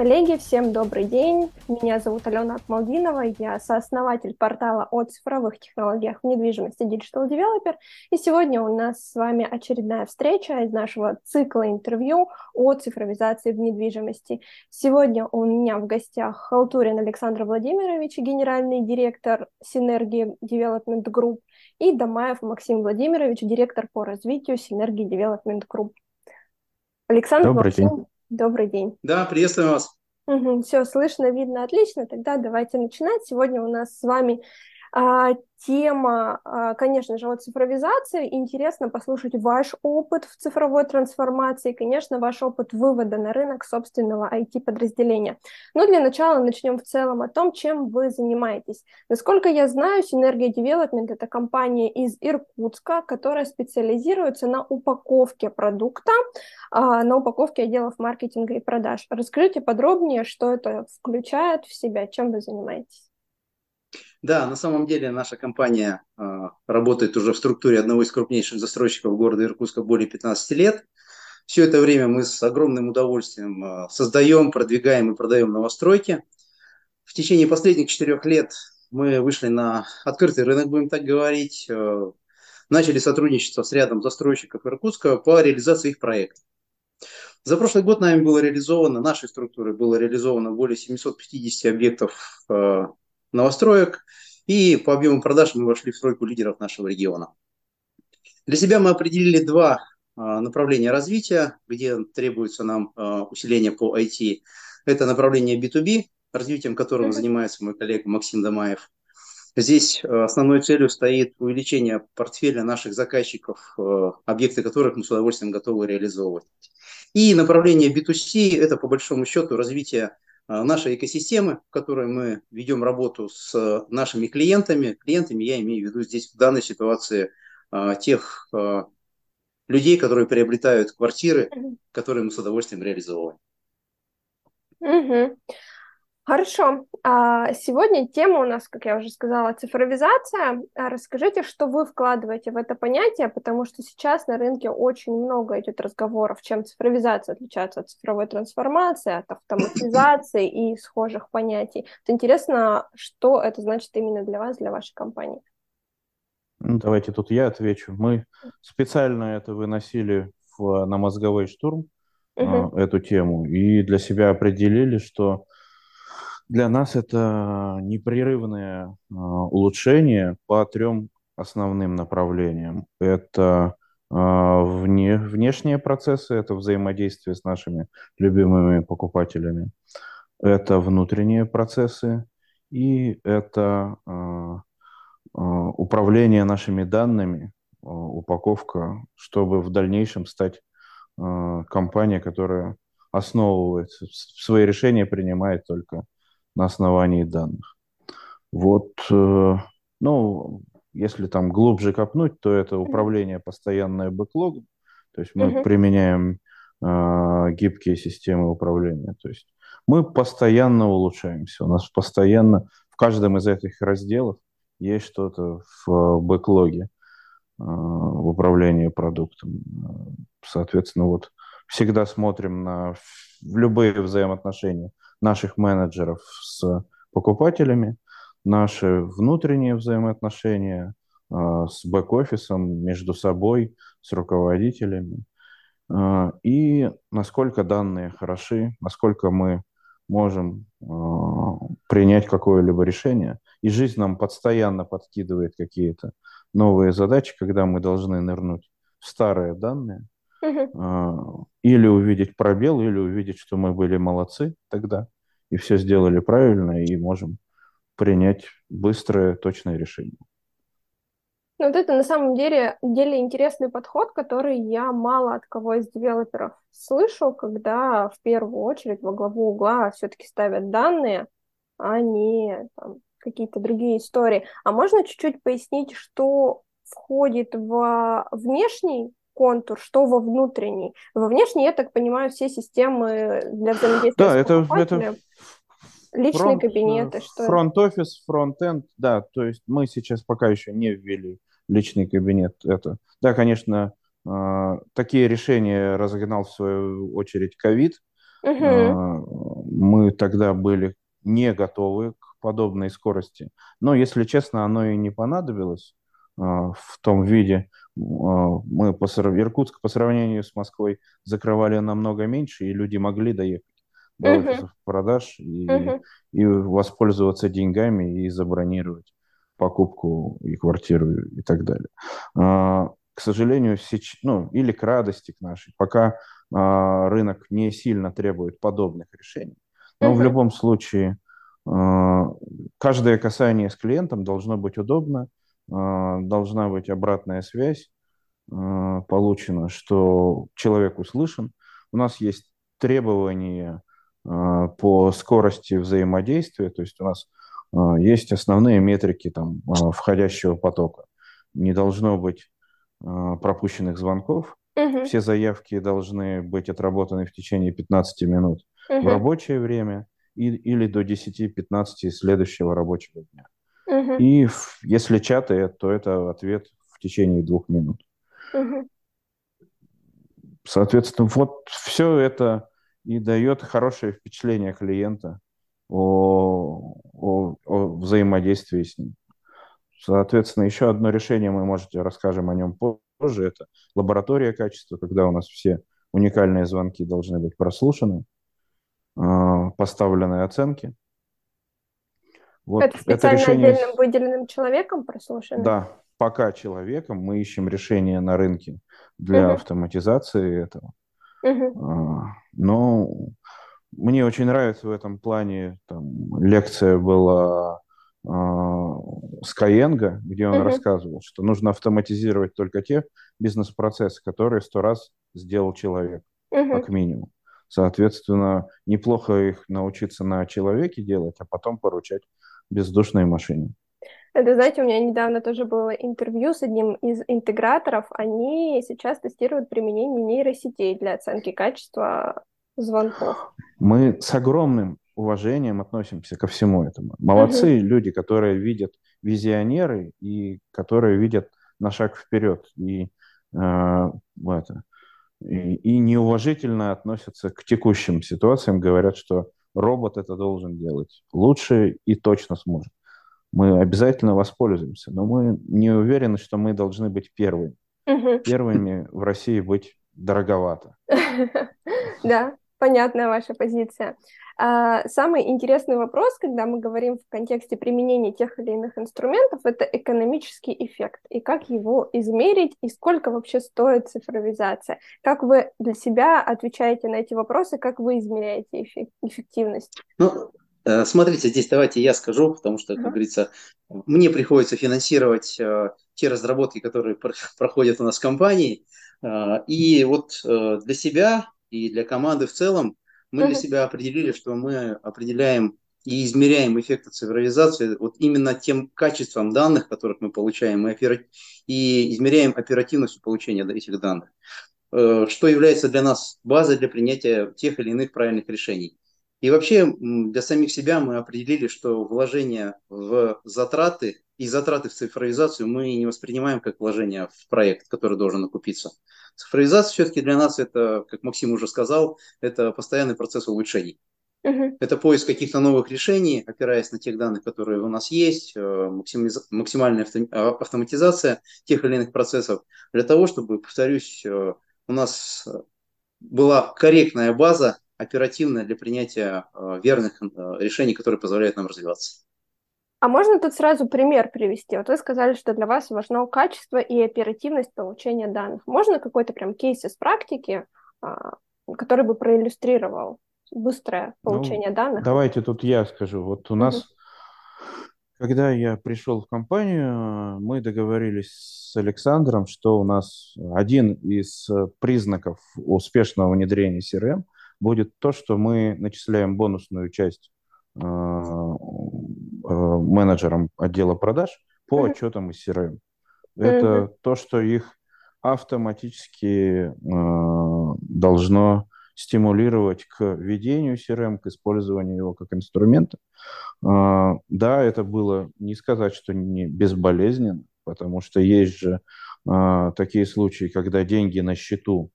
Коллеги, всем добрый день. Меня зовут Алена Атмалдинова. Я сооснователь портала о цифровых технологиях в недвижимости Digital Developer. И сегодня у нас с вами очередная встреча из нашего цикла интервью о цифровизации в недвижимости. Сегодня у меня в гостях Халтурин Александр Владимирович, генеральный директор Синергии Development Group, и Дамаев Максим Владимирович, директор по развитию Синергии Development Group. Александр Добрый Максим, день. добрый день. Да, приветствую вас. Угу, все слышно, видно, отлично. Тогда давайте начинать. Сегодня у нас с вами тема, а, конечно же, о цифровизации. Интересно послушать ваш опыт в цифровой трансформации, конечно, ваш опыт вывода на рынок собственного IT-подразделения. Но для начала начнем в целом о том, чем вы занимаетесь. Насколько я знаю, Synergia Development – это компания из Иркутска, которая специализируется на упаковке продукта, а, на упаковке отделов маркетинга и продаж. Расскажите подробнее, что это включает в себя, чем вы занимаетесь. Да, на самом деле наша компания э, работает уже в структуре одного из крупнейших застройщиков города Иркутска более 15 лет. Все это время мы с огромным удовольствием э, создаем, продвигаем и продаем новостройки. В течение последних четырех лет мы вышли на открытый рынок, будем так говорить, э, начали сотрудничество с рядом застройщиков Иркутска по реализации их проектов. За прошлый год нами было реализовано, нашей структурой было реализовано более 750 объектов новостроек, и по объему продаж мы вошли в тройку лидеров нашего региона. Для себя мы определили два а, направления развития, где требуется нам а, усиление по IT. Это направление B2B, развитием которого занимается мой коллега Максим Дамаев. Здесь а, основной целью стоит увеличение портфеля наших заказчиков, объекты которых мы с удовольствием готовы реализовывать. И направление B2C – это по большому счету развитие нашей экосистемы, в которой мы ведем работу с нашими клиентами. Клиентами я имею в виду здесь в данной ситуации а, тех а, людей, которые приобретают квартиры, которые мы с удовольствием реализовываем. Угу. Хорошо. А, сегодня тема у нас, как я уже сказала, цифровизация. А, расскажите, что вы вкладываете в это понятие, потому что сейчас на рынке очень много идет разговоров, чем цифровизация отличается от цифровой трансформации, от автоматизации и схожих понятий. Вот интересно, что это значит именно для вас, для вашей компании? Ну, давайте тут я отвечу. Мы специально это выносили в, на мозговой штурм, угу. эту тему, и для себя определили, что для нас это непрерывное э, улучшение по трем основным направлениям. Это э, вне, внешние процессы, это взаимодействие с нашими любимыми покупателями, это внутренние процессы и это э, управление нашими данными, упаковка, чтобы в дальнейшем стать компанией, которая основывается, свои решения принимает только на основании данных. Вот, э, ну, если там глубже копнуть, то это управление постоянное бэклогом, то есть мы uh-huh. применяем э, гибкие системы управления, то есть мы постоянно улучшаемся, у нас постоянно в каждом из этих разделов есть что-то в бэклоге, э, в управлении продуктом. Соответственно, вот всегда смотрим на любые взаимоотношения наших менеджеров с покупателями, наши внутренние взаимоотношения э, с бэк-офисом, между собой, с руководителями, э, и насколько данные хороши, насколько мы можем э, принять какое-либо решение. И жизнь нам постоянно подкидывает какие-то новые задачи, когда мы должны нырнуть в старые данные, Uh-huh. Или увидеть пробел, или увидеть, что мы были молодцы тогда и все сделали правильно, и можем принять быстрое, точное решение. Ну, вот это на самом деле, деле интересный подход, который я мало от кого из девелоперов слышу, когда в первую очередь во главу угла все-таки ставят данные, а не там, какие-то другие истории. А можно чуть-чуть пояснить, что входит в внешний контур, что во внутренний. Во внешний, я так понимаю, все системы для взаимодействия да, с это, это личные фронт, кабинеты, что Фронт-офис, фронт-энд, да, то есть мы сейчас пока еще не ввели личный кабинет. Это, да, конечно, э, такие решения разогнал в свою очередь ковид. Угу. Э, мы тогда были не готовы к подобной скорости. Но, если честно, оно и не понадобилось в том виде. Мы по, Иркутск по сравнению с Москвой закрывали намного меньше, и люди могли доехать до uh-huh. офисов продаж и, uh-huh. и воспользоваться деньгами и забронировать покупку и квартиру и так далее. А, к сожалению, сеч... ну, или к радости к нашей, пока а, рынок не сильно требует подобных решений. Но uh-huh. в любом случае а, каждое касание с клиентом должно быть удобно, должна быть обратная связь получена, что человек услышан. У нас есть требования а, по скорости взаимодействия, то есть у нас а, есть основные метрики там, а, входящего потока. Не должно быть пропущенных звонков. Угу. Все заявки должны быть отработаны в течение 15 минут угу. в рабочее время и, или до 10-15 следующего рабочего дня. Угу. И если чаты, то это ответ в течение двух минут. Угу. Соответственно, вот все это и дает хорошее впечатление клиента о, о, о взаимодействии с ним. Соответственно, еще одно решение, мы, можете, расскажем о нем позже, это лаборатория качества, когда у нас все уникальные звонки должны быть прослушаны, а, поставлены оценки. Вот это специально это решение... отдельным выделенным человеком прослушано? Да, пока человеком мы ищем решение на рынке для угу. автоматизации этого. Угу. Но мне очень нравится в этом плане, там, лекция была э, Скайенга, где он угу. рассказывал, что нужно автоматизировать только те бизнес-процессы, которые сто раз сделал человек, угу. как минимум. Соответственно, неплохо их научиться на человеке делать, а потом поручать бездушной машине. Это, знаете, у меня недавно тоже было интервью с одним из интеграторов. Они сейчас тестируют применение нейросетей для оценки качества звонков. Мы с огромным уважением относимся ко всему этому. Молодцы угу. люди, которые видят визионеры и которые видят на шаг вперед и э, это и, и неуважительно относятся к текущим ситуациям, говорят, что робот это должен делать лучше и точно сможет мы обязательно воспользуемся, но мы не уверены, что мы должны быть первыми. Угу. Первыми в России быть дороговато. Да, понятная ваша позиция. А, самый интересный вопрос, когда мы говорим в контексте применения тех или иных инструментов, это экономический эффект. И как его измерить, и сколько вообще стоит цифровизация. Как вы для себя отвечаете на эти вопросы, как вы измеряете эффективность? Ну, Э, смотрите, здесь давайте я скажу, потому что, как говорится, мне приходится финансировать э, те разработки, которые проходят у нас в компании. Э, и вот для себя и для команды в целом мы для себя определили, что мы определяем и измеряем эффект цифровизации вот именно тем качеством данных, которых мы получаем, и, опера... и измеряем оперативностью получения этих данных, что является для нас базой для принятия тех или иных правильных решений. И вообще для самих себя мы определили, что вложение в затраты и затраты в цифровизацию мы не воспринимаем как вложение в проект, который должен окупиться. Цифровизация все-таки для нас это, как Максим уже сказал, это постоянный процесс улучшений. Uh-huh. Это поиск каких-то новых решений, опираясь на тех данных, которые у нас есть, э, максимальная а, автоматизация тех или иных процессов, для того, чтобы, повторюсь, э, у нас была корректная база оперативно для принятия э, верных э, решений, которые позволяют нам развиваться. А можно тут сразу пример привести? Вот вы сказали, что для вас важно качество и оперативность получения данных. Можно какой-то прям кейс из практики, а, который бы проиллюстрировал быстрое ну, получение ну, данных? Давайте тут я скажу. Вот у нас, угу. когда я пришел в компанию, мы договорились с Александром, что у нас один из признаков успешного внедрения CRM – будет то, что мы начисляем бонусную часть э, э, менеджерам отдела продаж по mm-hmm. отчетам из CRM. Это mm-hmm. то, что их автоматически э, должно стимулировать к ведению CRM, к использованию его как инструмента. Э, да, это было не сказать, что не безболезненно, потому что есть же э, такие случаи, когда деньги на счету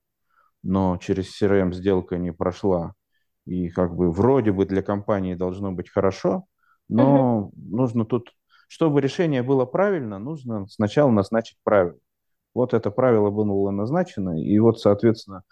но через CRM сделка не прошла, и как бы вроде бы для компании должно быть хорошо, но uh-huh. нужно тут, чтобы решение было правильно, нужно сначала назначить правила. Вот это правило было назначено, и вот, соответственно,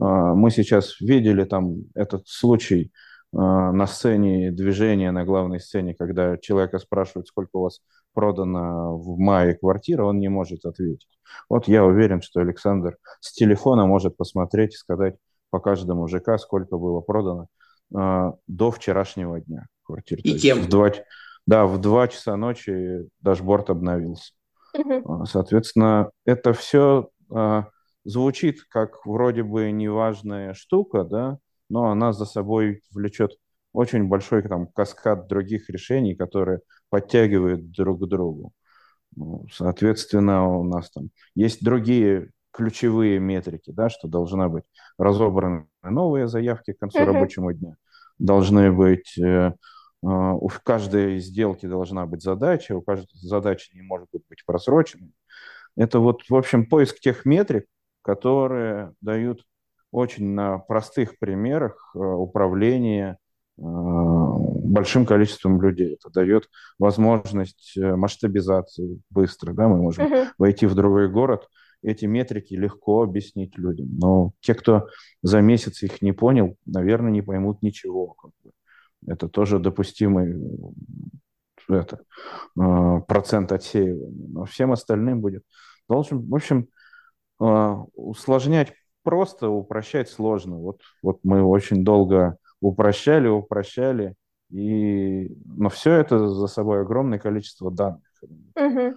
а, мы сейчас видели там этот случай а, на сцене движения, на главной сцене, когда человека спрашивают, сколько у вас продано в мае квартира, он не может ответить. Вот я уверен, что Александр с телефона может посмотреть и сказать по каждому ЖК, сколько было продано э, до вчерашнего дня квартир. И кем? В 2, да, в 2 часа ночи дашборд обновился. Угу. Соответственно, это все э, а, звучит как вроде бы неважная штука, да, но она за собой влечет очень большой там, каскад других решений, которые подтягивают друг к другу. Ну, соответственно, у нас там есть другие ключевые метрики, да, что должна быть разобраны новые заявки к концу uh-huh. рабочего дня, должны быть э, э, у каждой сделки должна быть задача, у каждой задачи не может быть просроченной. Это вот, в общем, поиск тех метрик, которые дают очень на простых примерах э, управления э, большим количеством людей. Это дает возможность э, масштабизации быстро. Да? Мы можем uh-huh. войти в другой город, эти метрики легко объяснить людям. Но те, кто за месяц их не понял, наверное, не поймут ничего. Это тоже допустимый это, процент отсеивания. Но всем остальным будет. Должен, в общем, усложнять просто, упрощать сложно. Вот, вот мы очень долго упрощали, упрощали, и... но все это за собой огромное количество данных. Угу.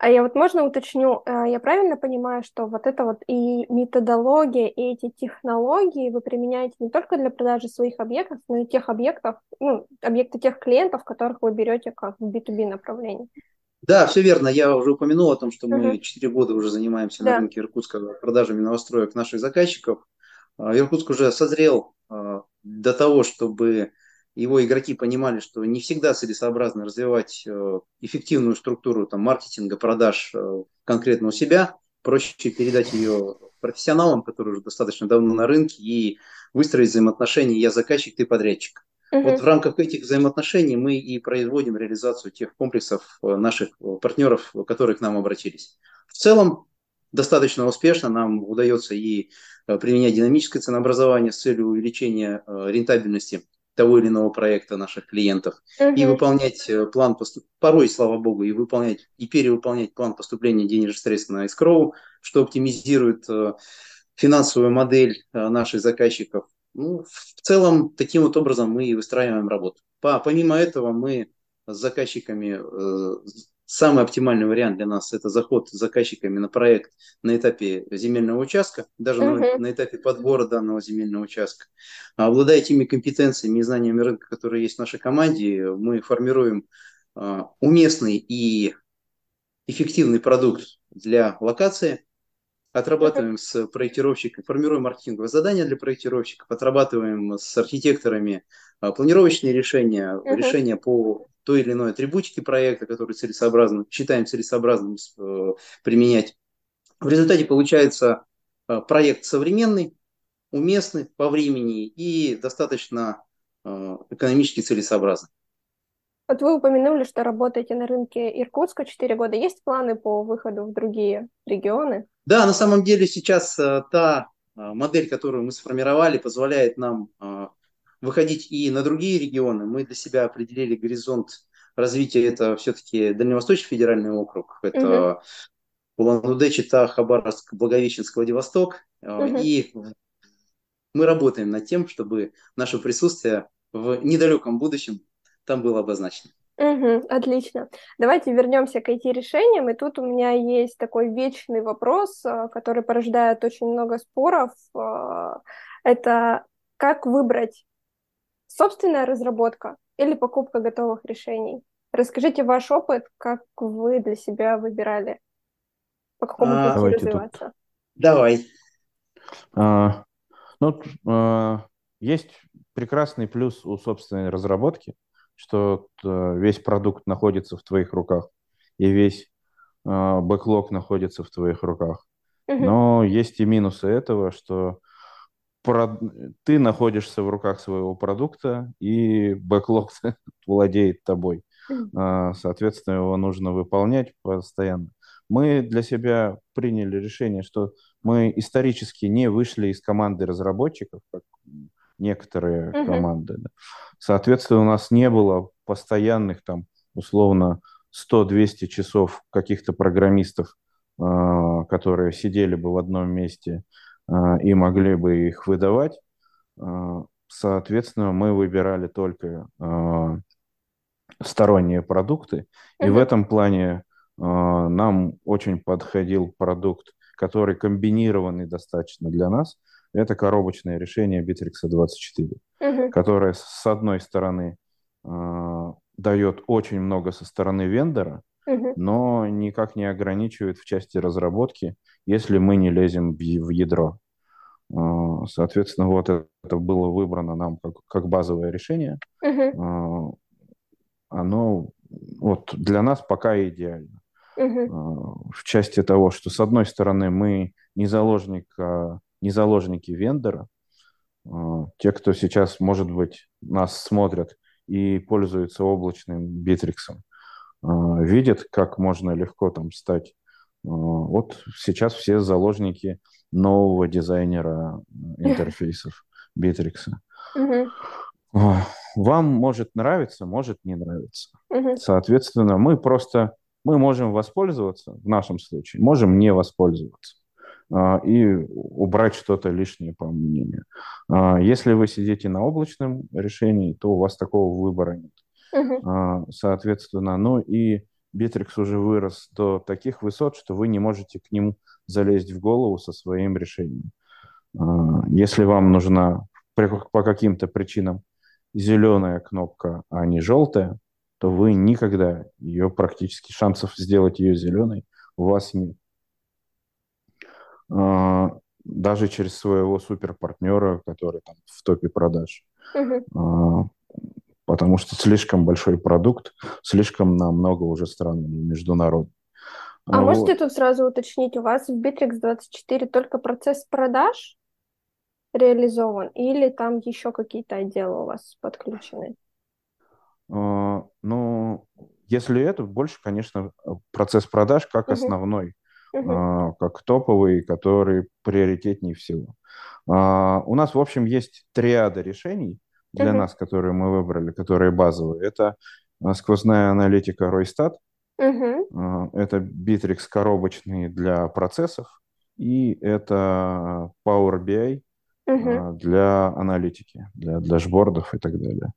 А я вот можно уточню, э, я правильно понимаю, что вот это вот и методология, и эти технологии вы применяете не только для продажи своих объектов, но и тех объектов, ну, объекты тех клиентов, которых вы берете как в B2B направлении? Да, все верно. Я уже упомянул о том, что мы четыре uh года уже занимаемся да. на рынке Иркутска продажами новостроек наших заказчиков. А, Иркутск уже созрел а, до того, чтобы его игроки понимали, что не всегда целесообразно развивать э, эффективную структуру там, маркетинга, продаж э, конкретно у себя. Проще передать ее профессионалам, которые уже достаточно давно на рынке, и выстроить взаимоотношения «я заказчик, ты подрядчик». Угу. Вот в рамках этих взаимоотношений мы и производим реализацию тех комплексов э, наших партнеров, которые к нам обратились. В целом, достаточно успешно нам удается и применять динамическое ценообразование с целью увеличения рентабельности того или иного проекта наших клиентов угу. и выполнять план поступ... порой, слава богу, и выполнять и перевыполнять план поступления денежных средств на escrow, что оптимизирует финансовую модель наших заказчиков ну, в целом, таким вот образом мы и выстраиваем работу. По, помимо этого, мы с заказчиками, э, самый оптимальный вариант для нас – это заход с заказчиками на проект на этапе земельного участка, даже uh-huh. на, на этапе подбора данного земельного участка. Обладая теми компетенциями и знаниями рынка, которые есть в нашей команде, мы формируем э, уместный и эффективный продукт для локации – отрабатываем с проектировщиком, формируем маркетинговое задание для проектировщиков, отрабатываем с архитекторами а, планировочные решения, uh-huh. решения по той или иной атрибутике проекта, который целесообразно, считаем целесообразным э, применять. В результате получается э, проект современный, уместный по времени и достаточно э, экономически целесообразный. Вот вы упомянули, что работаете на рынке Иркутска 4 года. Есть планы по выходу в другие регионы? Да, на самом деле сейчас та модель, которую мы сформировали, позволяет нам выходить и на другие регионы. Мы для себя определили горизонт развития. Это все-таки Дальневосточный федеральный округ. Это угу. Улан-Удэ, Чита, Хабаровск, Благовещенск, Владивосток. Угу. И мы работаем над тем, чтобы наше присутствие в недалеком будущем там было обозначено. Угу, отлично. Давайте вернемся к IT-решениям. И тут у меня есть такой вечный вопрос, э, который порождает очень много споров. Э, это как выбрать собственная разработка или покупка готовых решений? Расскажите ваш опыт, как вы для себя выбирали, по какому а, пути развиваться. Тут. Давай. А, ну, а, есть прекрасный плюс у собственной разработки – что э, весь продукт находится в твоих руках, и весь э, бэклог находится в твоих руках. Но есть и минусы этого, что ты находишься в руках своего продукта, и бэклог владеет тобой. А, соответственно, его нужно выполнять постоянно. Мы для себя приняли решение, что мы исторически не вышли из команды разработчиков, как некоторые uh-huh. команды. Да. Соответственно, у нас не было постоянных там условно 100-200 часов каких-то программистов, а, которые сидели бы в одном месте и могли бы их выдавать. А, соответственно, мы выбирали только сторонние продукты. И в этом плане нам очень подходил продукт, который комбинированный достаточно для нас. Это коробочное решение Bittrex 24, uh-huh. которое с одной стороны дает очень много со стороны вендора, угу. но никак не ограничивает в части разработки, если мы не лезем в, ядро. А, соответственно, вот это, было выбрано нам как, как базовое решение. Угу. Оно вот для нас пока идеально. Угу. В части того, что с одной стороны мы не, заложник, не заложники вендора, те, кто сейчас, может быть, нас смотрят и пользуется облачным битриксом, а, видят, как можно легко там стать. А, вот сейчас все заложники нового дизайнера интерфейсов битрикса. Вам может нравиться, может не нравиться. Соответственно, мы просто мы можем воспользоваться в нашем случае, можем не воспользоваться. И убрать что-то лишнее, по мнению. Если вы сидите на облачном решении, то у вас такого выбора нет. Uh-huh. Соответственно, ну и Bittrex уже вырос до таких высот, что вы не можете к нему залезть в голову со своим решением. Если вам нужна по каким-то причинам зеленая кнопка, а не желтая, то вы никогда ее практически шансов сделать ее зеленой у вас нет. А, даже через своего суперпартнера, который там в топе продаж. Угу. Потому что слишком большой продукт, слишком на много уже стран международный. А, а вот. можете тут сразу уточнить, у вас в Bittrex 24 только процесс продаж реализован или там еще какие-то отделы у вас подключены? Uh, ну, если это, больше, конечно, процесс продаж как uh-huh. основной угу. как топовый, который приоритетнее всего. А, у нас, в общем, есть триада решений для нас, которые мы выбрали, которые базовые. Это сквозная аналитика Roystat, угу. это Bittrex коробочный для процессов, и это Power BI угу. для аналитики, для дашбордов и так далее.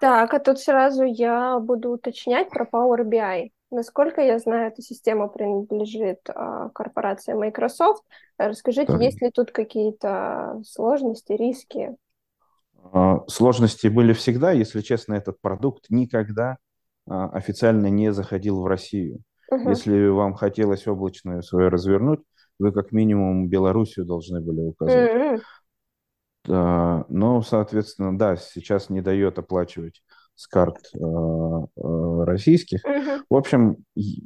Так, а тут сразу я буду уточнять про Power BI. Насколько я знаю, эта система принадлежит а, корпорации Microsoft. Расскажите, так. есть ли тут какие-то сложности, риски? А, сложности были всегда. Если честно, этот продукт никогда а, официально не заходил в Россию. Угу. Если вам хотелось облачное свое развернуть, вы как минимум Белоруссию должны были указать. Угу. Но, соответственно, да, сейчас не дает оплачивать с карт э, российских. Uh-huh. В общем,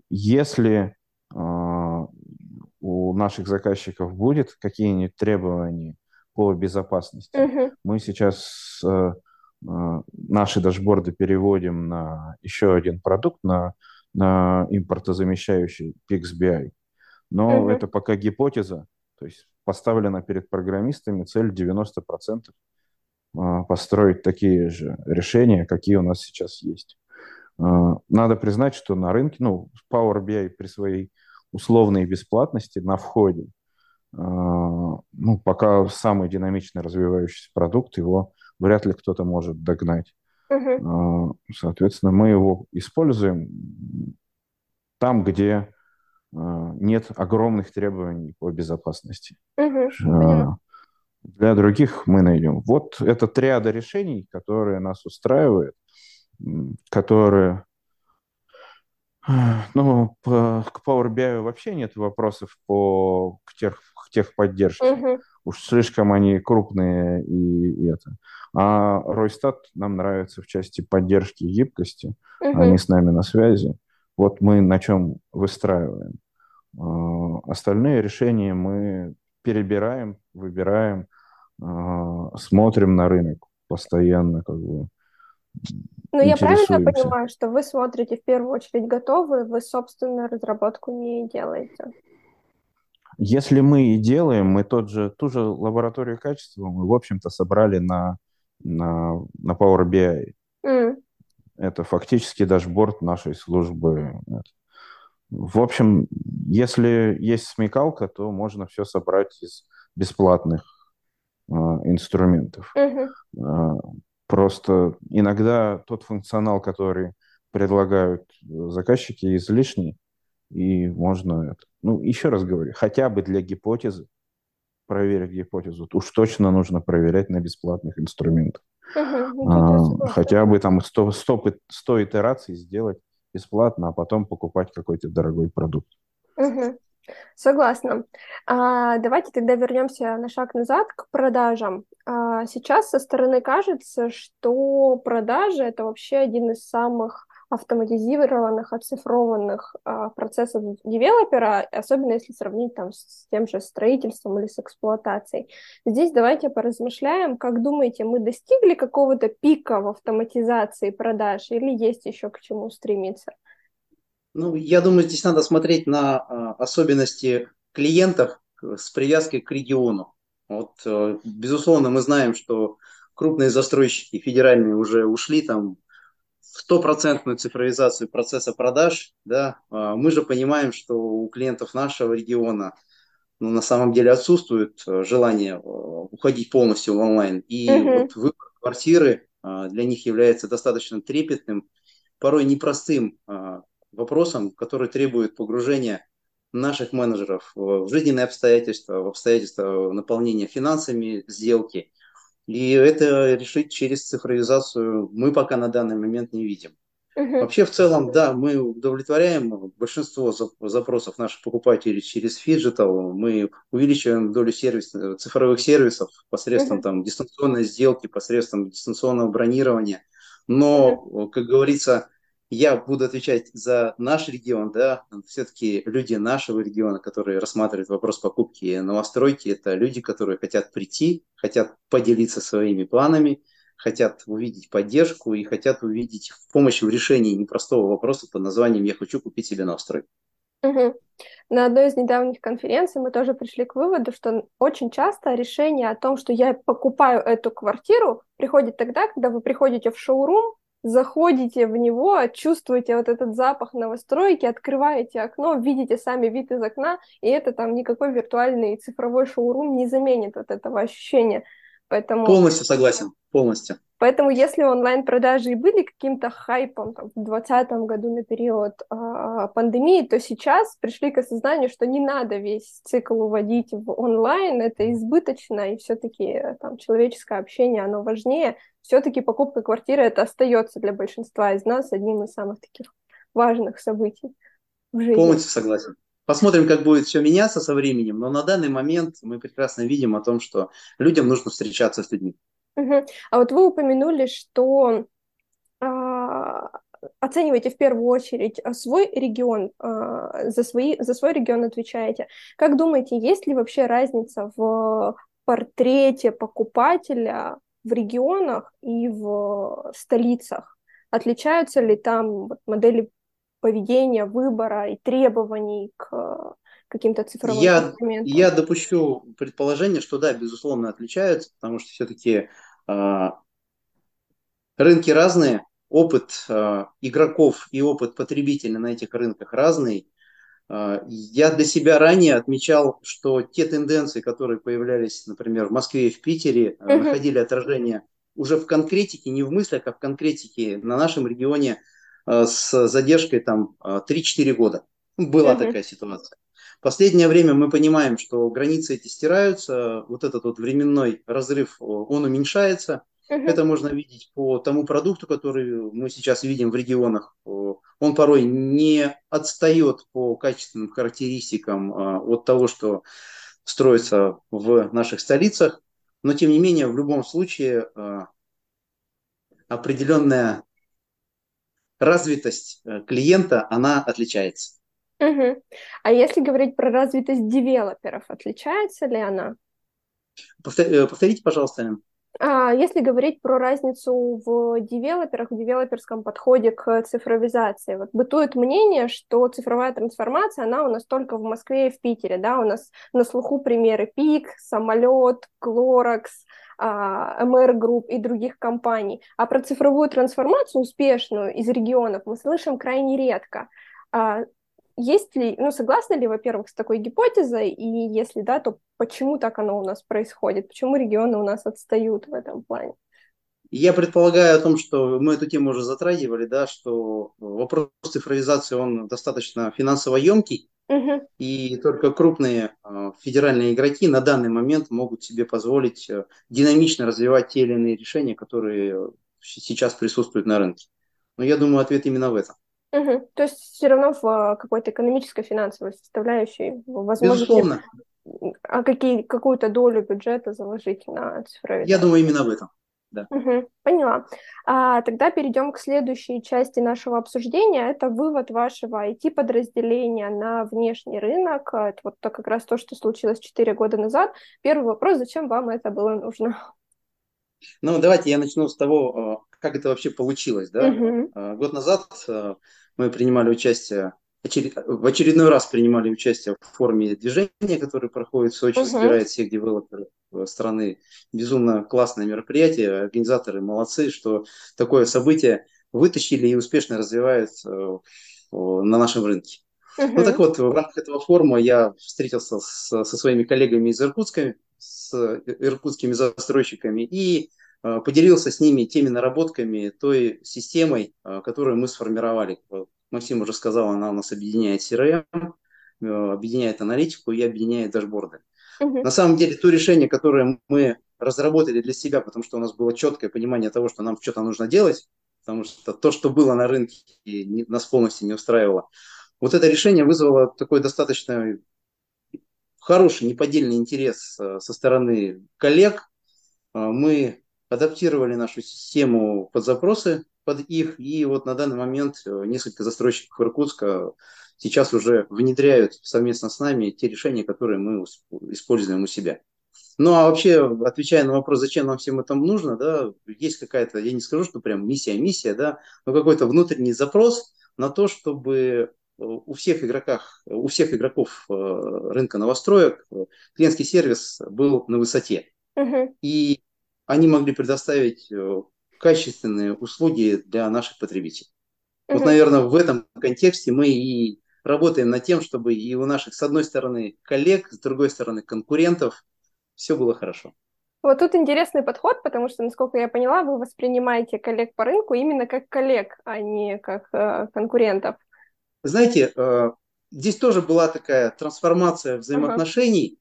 если у наших заказчиков будет какие-нибудь требования по безопасности, uh-huh. мы сейчас э, э, наши дашборды переводим на еще один продукт, на, на импортозамещающий PixBI. Но uh-huh. это пока гипотеза, то есть поставлена перед программистами цель 90% а, построить такие же решения, какие у нас сейчас есть. А, надо признать, что на рынке, ну, Power BI при своей условной бесплатности на входе, ну, пока самый динамично развивающийся продукт, его вряд ли кто-то может догнать. Uh-huh. Соответственно, мы его используем там, где нет огромных требований по безопасности. Uh-huh. Для других мы найдем. Вот это триада решений, которые нас устраивают, которые... Ну, по, к Power BI вообще нет вопросов по к тех, к техподдержке. Угу. Уж слишком они крупные и, и это. А Ройстат нам нравится в части поддержки и гибкости. Угу. Они с нами на связи. Вот мы на чем выстраиваем. А, остальные решения мы перебираем, выбираем, смотрим на рынок постоянно, как бы. Ну, я правильно понимаю, что вы смотрите в первую очередь готовы, вы собственную разработку не делаете? Если мы и делаем, мы тот же, ту же лабораторию качества мы, в общем-то, собрали на, на, на Power BI. Mm. Это фактически дашборд нашей службы. В общем, если есть смекалка, то можно все собрать из бесплатных э, инструментов. Mm-hmm. Э, просто иногда тот функционал, который предлагают заказчики, излишний, и можно это. Ну, еще раз говорю, хотя бы для гипотезы, проверить гипотезу, уж точно нужно проверять на бесплатных инструментах. Угу, а, хотя бы там 100, 100, 100 итераций сделать бесплатно, а потом покупать какой-то дорогой продукт. Угу. Согласна. А, давайте тогда вернемся на шаг назад к продажам. А, сейчас со стороны кажется, что продажи это вообще один из самых автоматизированных, оцифрованных а, процессов девелопера, особенно если сравнить там с тем же строительством или с эксплуатацией. Здесь давайте поразмышляем, как думаете, мы достигли какого-то пика в автоматизации продаж или есть еще к чему стремиться? Ну, я думаю, здесь надо смотреть на а, особенности клиентов с привязкой к региону. Вот, э, безусловно, мы знаем, что крупные застройщики федеральные уже ушли там стопроцентную цифровизацию процесса продаж, да, а, мы же понимаем, что у клиентов нашего региона ну, на самом деле отсутствует э, желание э, уходить полностью в онлайн. И mm-hmm. вот выбор квартиры а, для них является достаточно трепетным, порой непростым а, вопросом, который требует погружения наших менеджеров в жизненные обстоятельства, в обстоятельства наполнения финансами сделки – и это решить через цифровизацию мы пока на данный момент не видим. Угу. Вообще, в целом, да, мы удовлетворяем большинство запросов наших покупателей через phygital. Мы увеличиваем долю сервис, цифровых сервисов посредством угу. там, дистанционной сделки, посредством дистанционного бронирования. Но, как говорится, я буду отвечать за наш регион, да, все-таки люди нашего региона, которые рассматривают вопрос покупки новостройки, это люди, которые хотят прийти, хотят поделиться своими планами, хотят увидеть поддержку и хотят увидеть помощь в решении непростого вопроса под названием «Я хочу купить себе новостройку». Угу. На одной из недавних конференций мы тоже пришли к выводу, что очень часто решение о том, что я покупаю эту квартиру, приходит тогда, когда вы приходите в шоурум, заходите в него, чувствуете вот этот запах новостройки, открываете окно, видите сами вид из окна, и это там никакой виртуальный цифровой шоурум не заменит вот этого ощущения. Поэтому... Полностью согласен, полностью. Поэтому если онлайн-продажи и были каким-то хайпом там, в 2020 году на период э, пандемии, то сейчас пришли к осознанию, что не надо весь цикл уводить в онлайн, это избыточно, и все-таки э, там человеческое общение, оно важнее. Все-таки покупка квартиры это остается для большинства из нас одним из самых таких важных событий в жизни. Полностью согласен. Посмотрим, как будет все меняться со временем, но на данный момент мы прекрасно видим о том, что людям нужно встречаться с людьми. Угу. А вот вы упомянули, что а, оцениваете в первую очередь а, свой регион, а, за, свои, за свой регион отвечаете. Как думаете, есть ли вообще разница в портрете покупателя в регионах и в столицах? Отличаются ли там модели поведения, выбора и требований к каким-то цифровым я, инструментам? Я допущу предположение, что да, безусловно, отличаются, потому что все-таки э, рынки разные, опыт э, игроков и опыт потребителя на этих рынках разный. Э, я для себя ранее отмечал, что те тенденции, которые появлялись, например, в Москве и в Питере, э, uh-huh. находили отражение уже в конкретике, не в мыслях, а в конкретике на нашем регионе с задержкой там 3-4 года. Была uh-huh. такая ситуация. Последнее время мы понимаем, что границы эти стираются, вот этот вот временной разрыв, он уменьшается. Uh-huh. Это можно видеть по тому продукту, который мы сейчас видим в регионах. Он порой не отстает по качественным характеристикам а, от того, что строится в наших столицах. Но, тем не менее, в любом случае определенная развитость э, клиента, она отличается. Угу. А если говорить про развитость девелоперов, отличается ли она? Повторите, пожалуйста. А, если говорить про разницу в девелоперах, в девелоперском подходе к цифровизации, вот бытует мнение, что цифровая трансформация, она у нас только в Москве и в Питере, да, у нас на слуху примеры ПИК, Самолет, Клоракс, MR Group и других компаний. А про цифровую трансформацию успешную из регионов мы слышим крайне редко. Есть ли, ну, согласны ли, во-первых, с такой гипотезой, и если да, то почему так оно у нас происходит, почему регионы у нас отстают в этом плане? Я предполагаю о том, что мы эту тему уже затрагивали, да, что вопрос цифровизации, он достаточно финансово емкий, угу. и только крупные э, федеральные игроки на данный момент могут себе позволить э, динамично развивать те или иные решения, которые сейчас присутствуют на рынке. Но я думаю, ответ именно в этом. Угу. То есть все равно в а, какой-то экономической, финансовой составляющей, возможно, Безусловно. а какие, какую-то долю бюджета заложить на цифровизацию? Я думаю, именно в этом. Да. Угу, поняла. А, тогда перейдем к следующей части нашего обсуждения. Это вывод вашего IT-подразделения на внешний рынок. Это вот то, как раз то, что случилось 4 года назад. Первый вопрос, зачем вам это было нужно? Ну, давайте я начну с того, а, как это вообще получилось. Да? Угу. Год назад мы принимали участие, в очередной раз принимали участие в форме движения, которое проходит в Сочи, uh-huh. собирает всех девелоперов страны. Безумно классное мероприятие, организаторы молодцы, что такое событие вытащили и успешно развивают э, на нашем рынке. Uh-huh. Ну так вот, в рамках этого форума я встретился с, со своими коллегами из Иркутска, с иркутскими застройщиками и Э, поделился с ними теми наработками, той системой, э, которую мы сформировали. Максим уже сказал, она у нас объединяет CRM, э, объединяет аналитику и объединяет дашборды. Угу. На самом деле, то решение, которое мы разработали для себя, потому что у нас было четкое понимание того, что нам что-то нужно делать, потому что то, что было на рынке, нас полностью не устраивало. Вот это решение вызвало такой достаточно хороший, неподдельный интерес со стороны коллег. Мы адаптировали нашу систему под запросы, под их, и вот на данный момент э, несколько застройщиков Иркутска сейчас уже внедряют совместно с нами те решения, которые мы используем у себя. Ну а вообще, отвечая на вопрос, зачем нам всем это нужно, да, есть какая-то, я не скажу, что прям миссия-миссия, да, но какой-то внутренний запрос на то, чтобы э, у всех игроках, у всех игроков э, рынка новостроек клиентский сервис был на высоте. Uh-huh. И они могли предоставить э, качественные услуги для наших потребителей. Угу. Вот, наверное, в этом контексте мы и работаем над тем, чтобы и у наших, с одной стороны, коллег, с другой стороны, конкурентов все было хорошо. Вот тут интересный подход, потому что, насколько я поняла, вы воспринимаете коллег по рынку именно как коллег, а не как э, конкурентов. Знаете, э, здесь тоже была такая трансформация взаимоотношений.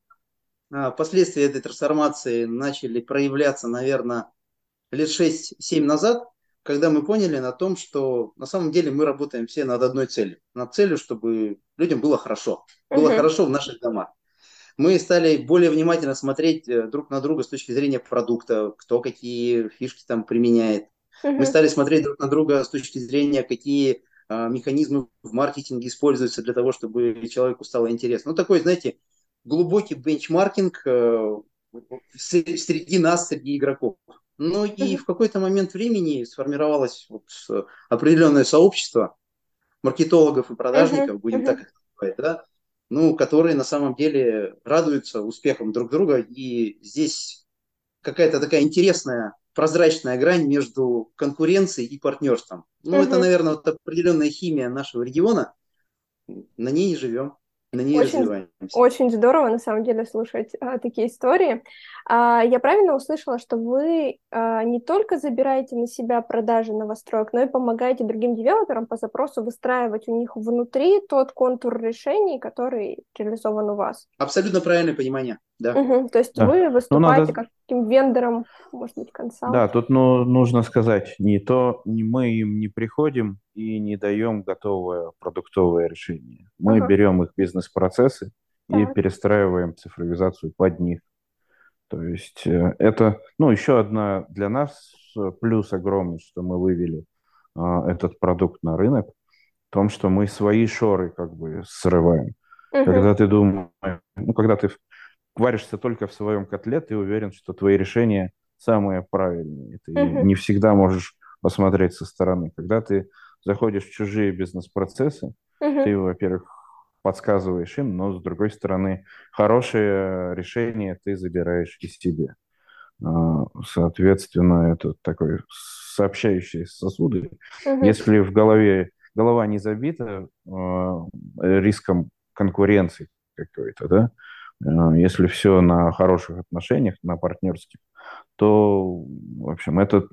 А, последствия этой трансформации начали проявляться, наверное, лет 6-7 назад, когда мы поняли на том, что на самом деле мы работаем все над одной целью. Над целью, чтобы людям было хорошо. Было uh-huh. хорошо в наших домах. Мы стали более внимательно смотреть э, друг на друга с точки зрения продукта, кто какие фишки там применяет. Uh-huh. Мы стали смотреть друг на друга с точки зрения, какие а, механизмы в маркетинге используются для того, чтобы человеку стало интересно. Ну, такой, знаете, глубокий бенчмаркинг э, среди нас, среди игроков. Ну и в какой-то момент времени сформировалось вот определенное сообщество маркетологов и продажников, uh-huh, будем uh-huh. так называть, да, ну, которые на самом деле радуются успехам друг друга. И здесь какая-то такая интересная прозрачная грань между конкуренцией и партнерством. Ну, uh-huh. это, наверное, вот определенная химия нашего региона. На ней и живем на ней очень, развиваемся. Очень здорово, на самом деле, слушать а, такие истории. А, я правильно услышала, что вы а, не только забираете на себя продажи новостроек, но и помогаете другим девелоперам по запросу выстраивать у них внутри тот контур решений, который реализован у вас. Абсолютно правильное понимание, да. Угу, то есть да. вы ну, выступаете надо... как таким вендором, может быть, конца. Да, тут ну, нужно сказать, не то, не мы им не приходим и не даем готовое продуктовое решение. Мы ага. берем их бизнес-процессы и перестраиваем цифровизацию под них. То есть э, это, ну, еще одна для нас плюс огромный, что мы вывели а, этот продукт на рынок, в том, что мы свои шоры как бы срываем. Угу. Когда ты думаешь, ну, когда ты варишься только в своем котле, ты уверен, что твои решения самые правильные. Ты uh-huh. не всегда можешь посмотреть со стороны. Когда ты заходишь в чужие бизнес-процессы, uh-huh. ты, во-первых, подсказываешь им, но, с другой стороны, хорошее решение ты забираешь и себе. А, соответственно, это такой сообщающие сосуды. Uh-huh. Если в голове голова не забита э, риском конкуренции какой-то, да, если все на хороших отношениях, на партнерских, то, в общем, это,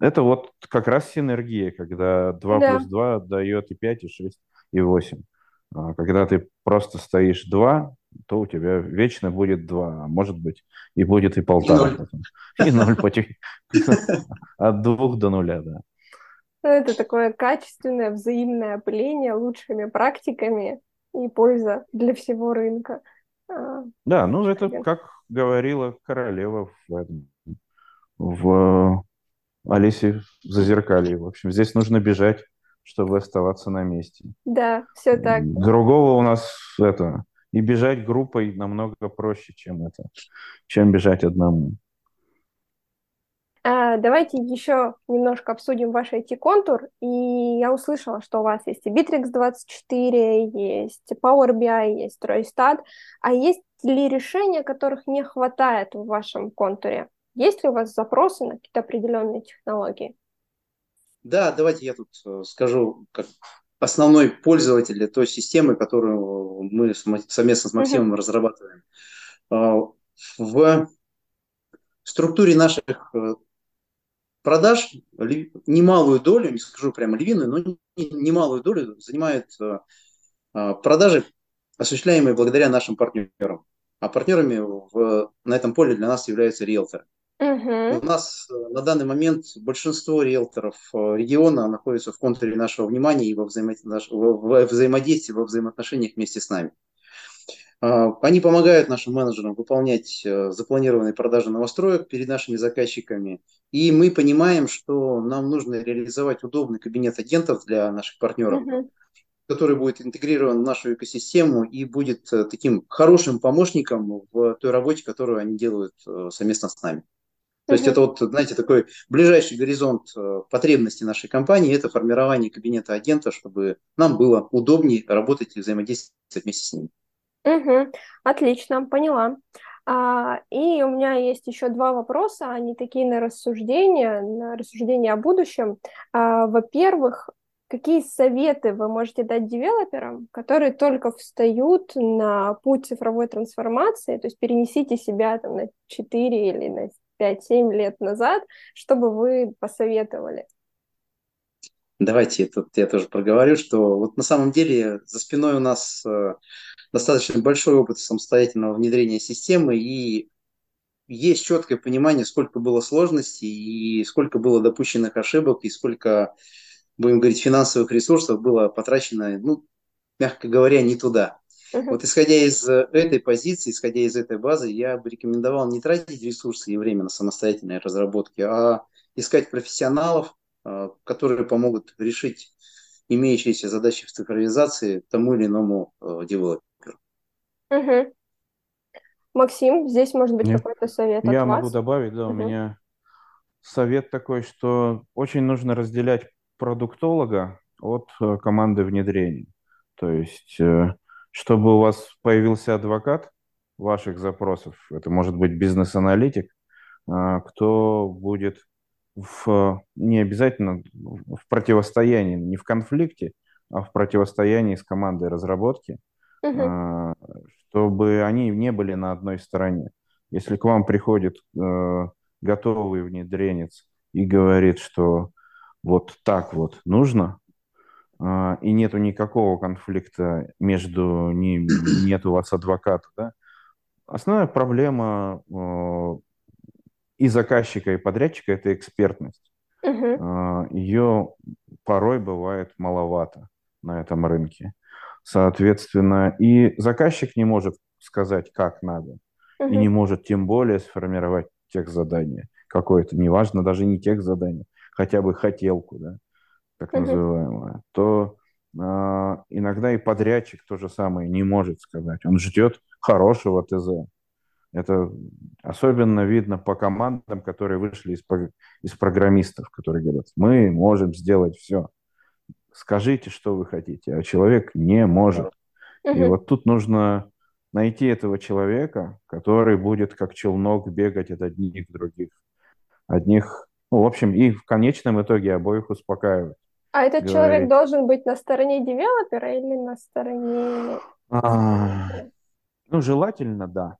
это вот как раз синергия, когда 2 да. плюс 2 дает и 5, и 6, и 8. А когда ты просто стоишь 2, то у тебя вечно будет 2, а может быть и будет и полтора. И ноль От двух до нуля, да. Ну, это такое качественное взаимное опыление лучшими практиками и польза для всего рынка. А, да, ну это как говорила королева в, в Алисе в Зазеркалье. В общем, здесь нужно бежать, чтобы оставаться на месте. Да, все так. Другого у нас это и бежать группой намного проще, чем это, чем бежать одному. А, давайте еще немножко обсудим ваш IT-контур. И я услышала, что у вас есть и Bittrex24, есть Power BI, есть Roystat. А есть ли решения, которых не хватает в вашем контуре? Есть ли у вас запросы на какие-то определенные технологии? Да, давайте я тут э, скажу, как основной пользователь той системы, которую мы совместно с Максимом uh-huh. разрабатываем. А, в структуре наших э, продаж немалую долю, не скажу прямо львиную, но немалую долю занимают э, а, продажи, осуществляемые благодаря нашим партнерам. А партнерами в, на этом поле для нас являются риэлторы. Угу. У нас э, на данный момент большинство риэлторов э, региона находятся в контуре нашего внимания и во, взаимо... во взаимодействии, во взаимоотношениях вместе с нами. А, они помогают нашим менеджерам выполнять э, запланированные продажи новостроек перед нашими заказчиками. И мы понимаем, что нам нужно реализовать удобный кабинет агентов для наших партнеров, uh который будет интегрирован в нашу экосистему и будет таким хорошим помощником в той работе, которую они делают совместно с нами. То есть это вот, знаете, такой ближайший горизонт э, потребностей нашей компании – это формирование кабинета агента, чтобы нам было удобнее работать и взаимодействовать вместе с ним. Угу. Отлично, поняла. А, и у меня есть еще два вопроса, они такие на рассуждение, на рассуждение о будущем. А, во-первых, какие советы вы можете дать девелоперам, которые только встают на путь цифровой трансформации, то есть перенесите себя там на 4 или на 5-7 лет назад, чтобы вы посоветовали? Давайте тут я тоже проговорю, что вот на самом деле за спиной у нас э, достаточно большой опыт самостоятельного внедрения системы и есть четкое понимание, сколько было сложностей и сколько было допущенных ошибок и сколько, будем говорить, финансовых ресурсов было потрачено, ну, мягко говоря, не туда. Вот исходя из этой позиции, исходя из этой базы, я бы рекомендовал не тратить ресурсы и время на самостоятельные разработки, а искать профессионалов, э, которые помогут решить имеющиеся задачи в цифровизации тому или иному э, девелоперу. Угу. Максим, здесь может быть какой-то совет Я от могу добавить, да, угу. у меня совет такой, что очень нужно разделять продуктолога от команды внедрения. То есть чтобы у вас появился адвокат ваших запросов, это может быть бизнес-аналитик, а, кто будет в, не обязательно в противостоянии, не в конфликте, а в противостоянии с командой разработки, угу. чтобы они не были на одной стороне. Если к вам приходит э, готовый внедренец и говорит, что вот так вот нужно, и нету никакого конфликта между ними, нет у вас адвоката, да, основная проблема э, и заказчика, и подрядчика – это экспертность. Uh-huh. А, Ее порой бывает маловато на этом рынке. Соответственно, и заказчик не может сказать, как надо, uh-huh. и не может тем более сформировать тех задания какое-то, неважно, даже не тех заданий, хотя бы хотелку, да так uh-huh. называемая, то э, иногда и подрядчик то же самое не может сказать. Он ждет хорошего ТЗ. Это особенно видно по командам, которые вышли из, из программистов, которые говорят, мы можем сделать все. Скажите, что вы хотите, а человек не может. И вот тут нужно найти этого человека, который будет как челнок бегать от одних к других. Одних, ну, в общем, и в конечном итоге обоих успокаивать. А этот говорить. человек должен быть на стороне девелопера или на стороне... А, ну, желательно, да.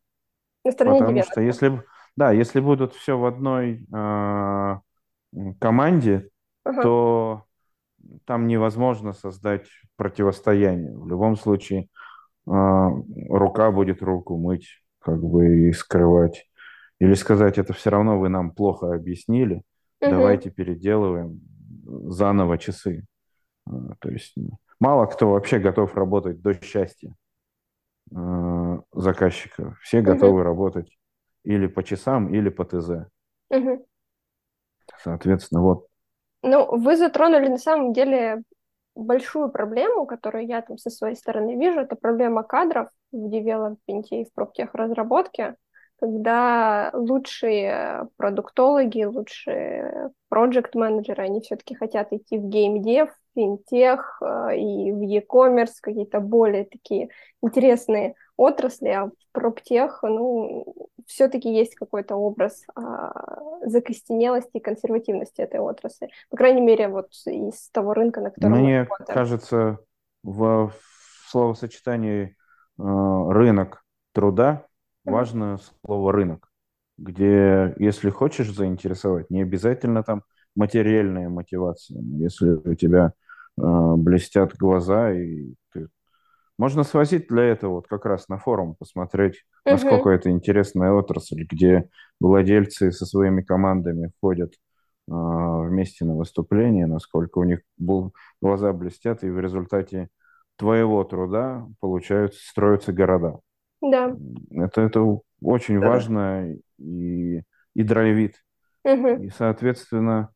На стороне Потому девелопера. что если, да, если будут все в одной э, команде, ага. то там невозможно создать противостояние. В любом случае, а, рука будет руку мыть, как бы и скрывать. Или сказать, это все равно вы нам плохо объяснили, угу. давайте переделываем заново часы. А, то есть мало кто вообще готов работать до счастья а, заказчика. Все готовы угу. работать или по часам, или по ТЗ. Угу. Соответственно, вот. Ну, вы затронули на самом деле большую проблему, которую я там со своей стороны вижу, это проблема кадров в девелопменте и в проптех разработке, когда лучшие продуктологи, лучшие проект-менеджеры, они все-таки хотят идти в геймдев, финтех э, и в e-commerce, какие-то более такие интересные отрасли, а в проптех, ну, все-таки есть какой-то образ а, закостенелости и консервативности этой отрасли. По крайней мере, вот из того рынка, на котором Мне мы работаем. кажется, в, в словосочетании э, рынок труда важно mm-hmm. слово рынок, где, если хочешь заинтересовать, не обязательно там материальная мотивация. Если у тебя блестят глаза и ты можно свозить для этого вот как раз на форум, посмотреть, насколько uh-huh. это интересная отрасль, где владельцы со своими командами ходят э, вместе на выступление, насколько у них глаза блестят, и в результате твоего труда получаются, строятся города. Да. Это, это очень да. важно и, и драйвит. Uh-huh. И, соответственно,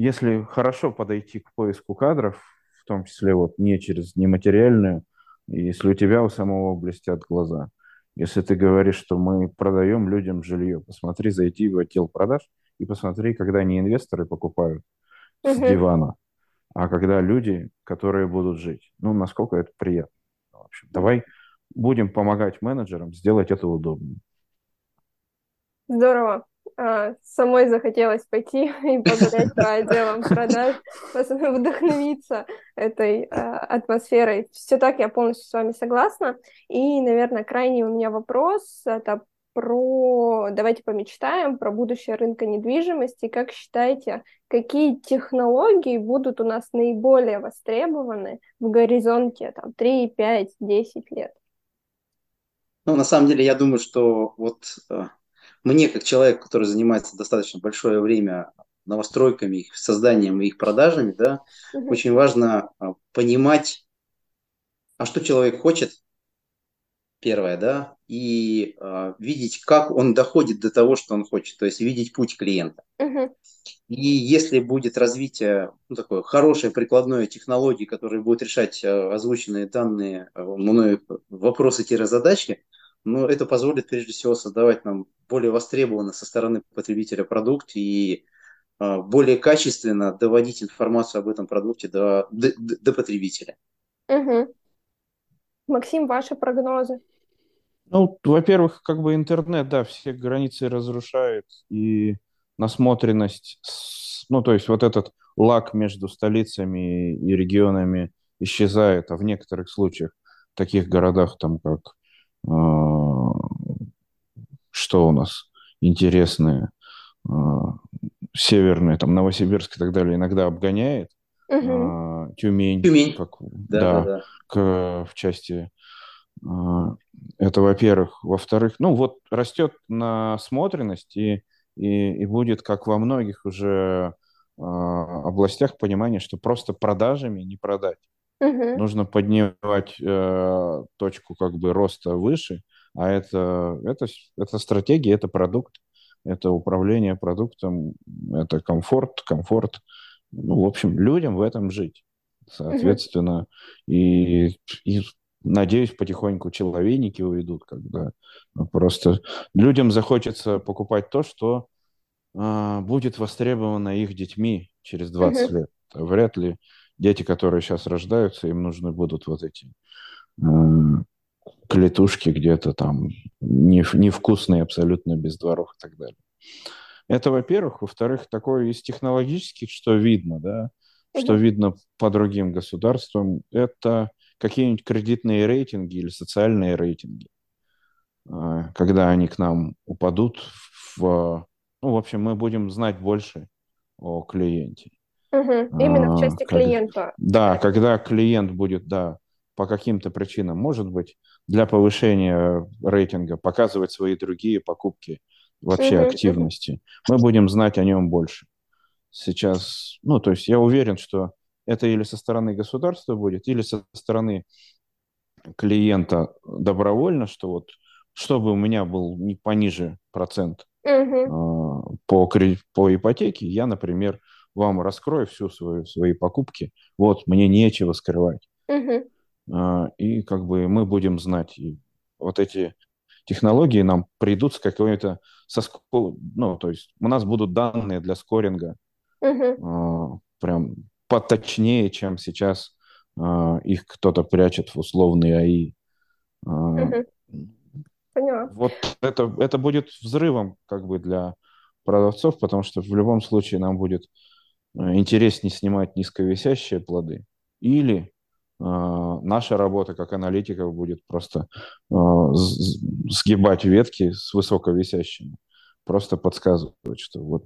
если хорошо подойти к поиску кадров, в том числе вот не через нематериальную, если у тебя у самого блестят глаза. Если ты говоришь, что мы продаем людям жилье, посмотри, зайти в отдел продаж и посмотри, когда не инвесторы покупают uh-huh. с дивана, а когда люди, которые будут жить. Ну, насколько это приятно. В общем, давай будем помогать менеджерам сделать это удобно. Здорово. А, самой захотелось пойти и погулять по отделам продаж, вдохновиться этой а, атмосферой. Все так, я полностью с вами согласна. И, наверное, крайний у меня вопрос — это про, давайте помечтаем, про будущее рынка недвижимости. Как считаете, какие технологии будут у нас наиболее востребованы в горизонте там, 3, 5, 10 лет? Ну, на самом деле, я думаю, что вот э, мне, как человек, который занимается достаточно большое время новостройками, их созданием и их продажами, да, угу. очень важно а, понимать, а что человек хочет, первое, да, и э, видеть, как он доходит до того, что он хочет, то есть видеть путь клиента. Uh-huh. И если будет развитие ну, такой хорошей прикладной технологии, которая будет решать э, озвученные данные э, мной вопросы-задачи, но это позволит прежде всего создавать нам более востребованно со стороны потребителя продукт и э, более качественно доводить информацию об этом продукте до, до, до потребителя. Угу. Максим, ваши прогнозы? Ну, во-первых, как бы интернет, да, все границы разрушает, и насмотренность, ну, то есть вот этот лак между столицами и регионами исчезает, а в некоторых случаях, в таких городах, там, как а, что у нас интересное, а, северное, там Новосибирск и так далее, иногда обгоняет. Угу. Тюмень, Тюмень. Как, да, да, да. К, в части это, во-первых. Во-вторых, ну вот растет насмотренность и, и, и будет, как во многих уже областях, понимание, что просто продажами не продать. Угу. Нужно поднимать э, точку как бы роста выше, а это, это, это стратегия, это продукт, это управление продуктом, это комфорт, комфорт. Ну, в общем, людям в этом жить. Соответственно, угу. и, и надеюсь, потихоньку человейники уйдут, когда просто людям захочется покупать то, что а, будет востребовано их детьми через 20 угу. лет. Вряд ли дети, которые сейчас рождаются, им нужны будут вот эти э, клетушки где-то там не, невкусные абсолютно без дворов и так далее. Это, во-первых. Во-вторых, такое из технологических, что видно, да, что видно по другим государствам, это какие-нибудь кредитные рейтинги или социальные рейтинги. А, когда они к нам упадут, в, ну, в общем, мы будем знать больше о клиенте. Угу, именно в а, части когда, клиента. Да, когда клиент будет, да, по каким-то причинам, может быть, для повышения рейтинга показывать свои другие покупки, вообще угу, активности, мы будем знать о нем больше. Сейчас, ну, то есть я уверен, что это или со стороны государства будет, или со стороны клиента добровольно, что вот чтобы у меня был не пониже процент угу. по, по ипотеке, я, например, вам раскрою всю свою, свои покупки, вот, мне нечего скрывать. Угу. И как бы мы будем знать, и вот эти технологии нам придут с какой-то, со, ну, то есть у нас будут данные для скоринга, угу. прям поточнее, чем сейчас их кто-то прячет в условный АИ. Угу. Поняла. Вот это, это будет взрывом как бы для продавцов, потому что в любом случае нам будет интереснее снимать низковисящие плоды, или э, наша работа как аналитиков будет просто э, сгибать ветки с высоковисящими, просто подсказывать, что вот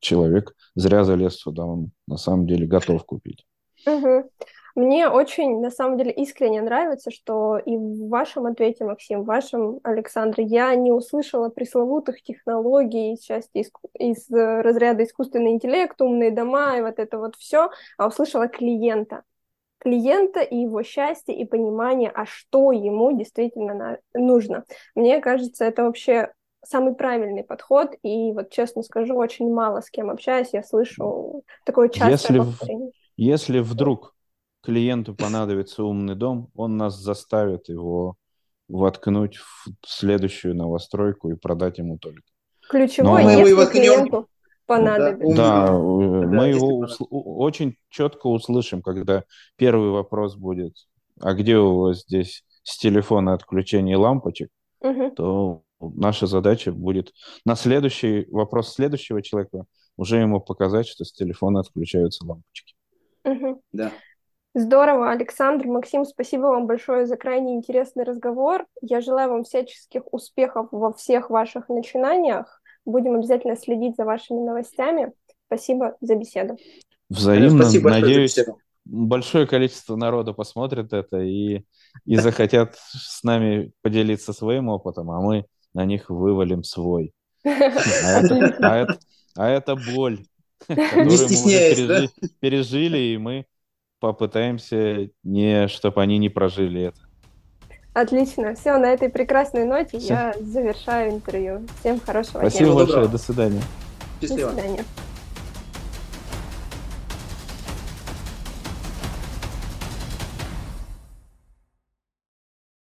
человек зря залез сюда, он на самом деле готов купить. Угу. Мне очень, на самом деле, искренне нравится, что и в вашем ответе, Максим, в вашем, Александр, я не услышала пресловутых технологий из части из, из разряда искусственный интеллект, умные дома и вот это вот все, а услышала клиента. Клиента и его счастье и понимание, а что ему действительно на, нужно. Мне кажется, это вообще самый правильный подход, и вот честно скажу, очень мало с кем общаюсь, я слышу такое частое если, Если вдруг клиенту понадобится умный дом, он нас заставит его воткнуть в следующую новостройку и продать ему только. Ключевое, Но... если его клиенту понадобится. Да, да мы его усл- очень четко услышим, когда первый вопрос будет, а где у вас здесь с телефона отключение лампочек, угу. то наша задача будет на следующий вопрос следующего человека уже ему показать, что с телефона отключаются лампочки. Угу. Да. Здорово, Александр, Максим, спасибо вам большое за крайне интересный разговор. Я желаю вам всяческих успехов во всех ваших начинаниях. Будем обязательно следить за вашими новостями. Спасибо за беседу. Взаимно. Спасибо Надеюсь, большое количество народа посмотрит это и, и захотят с нами поделиться своим опытом, а мы на них вывалим свой. А это, а это, а это боль, которую мы уже пережили, и мы попытаемся не, чтобы они не прожили это. Отлично. Все, на этой прекрасной ноте Все. я завершаю интервью. Всем хорошего Спасибо дня. большое. До свидания. Счастливо. До свидания.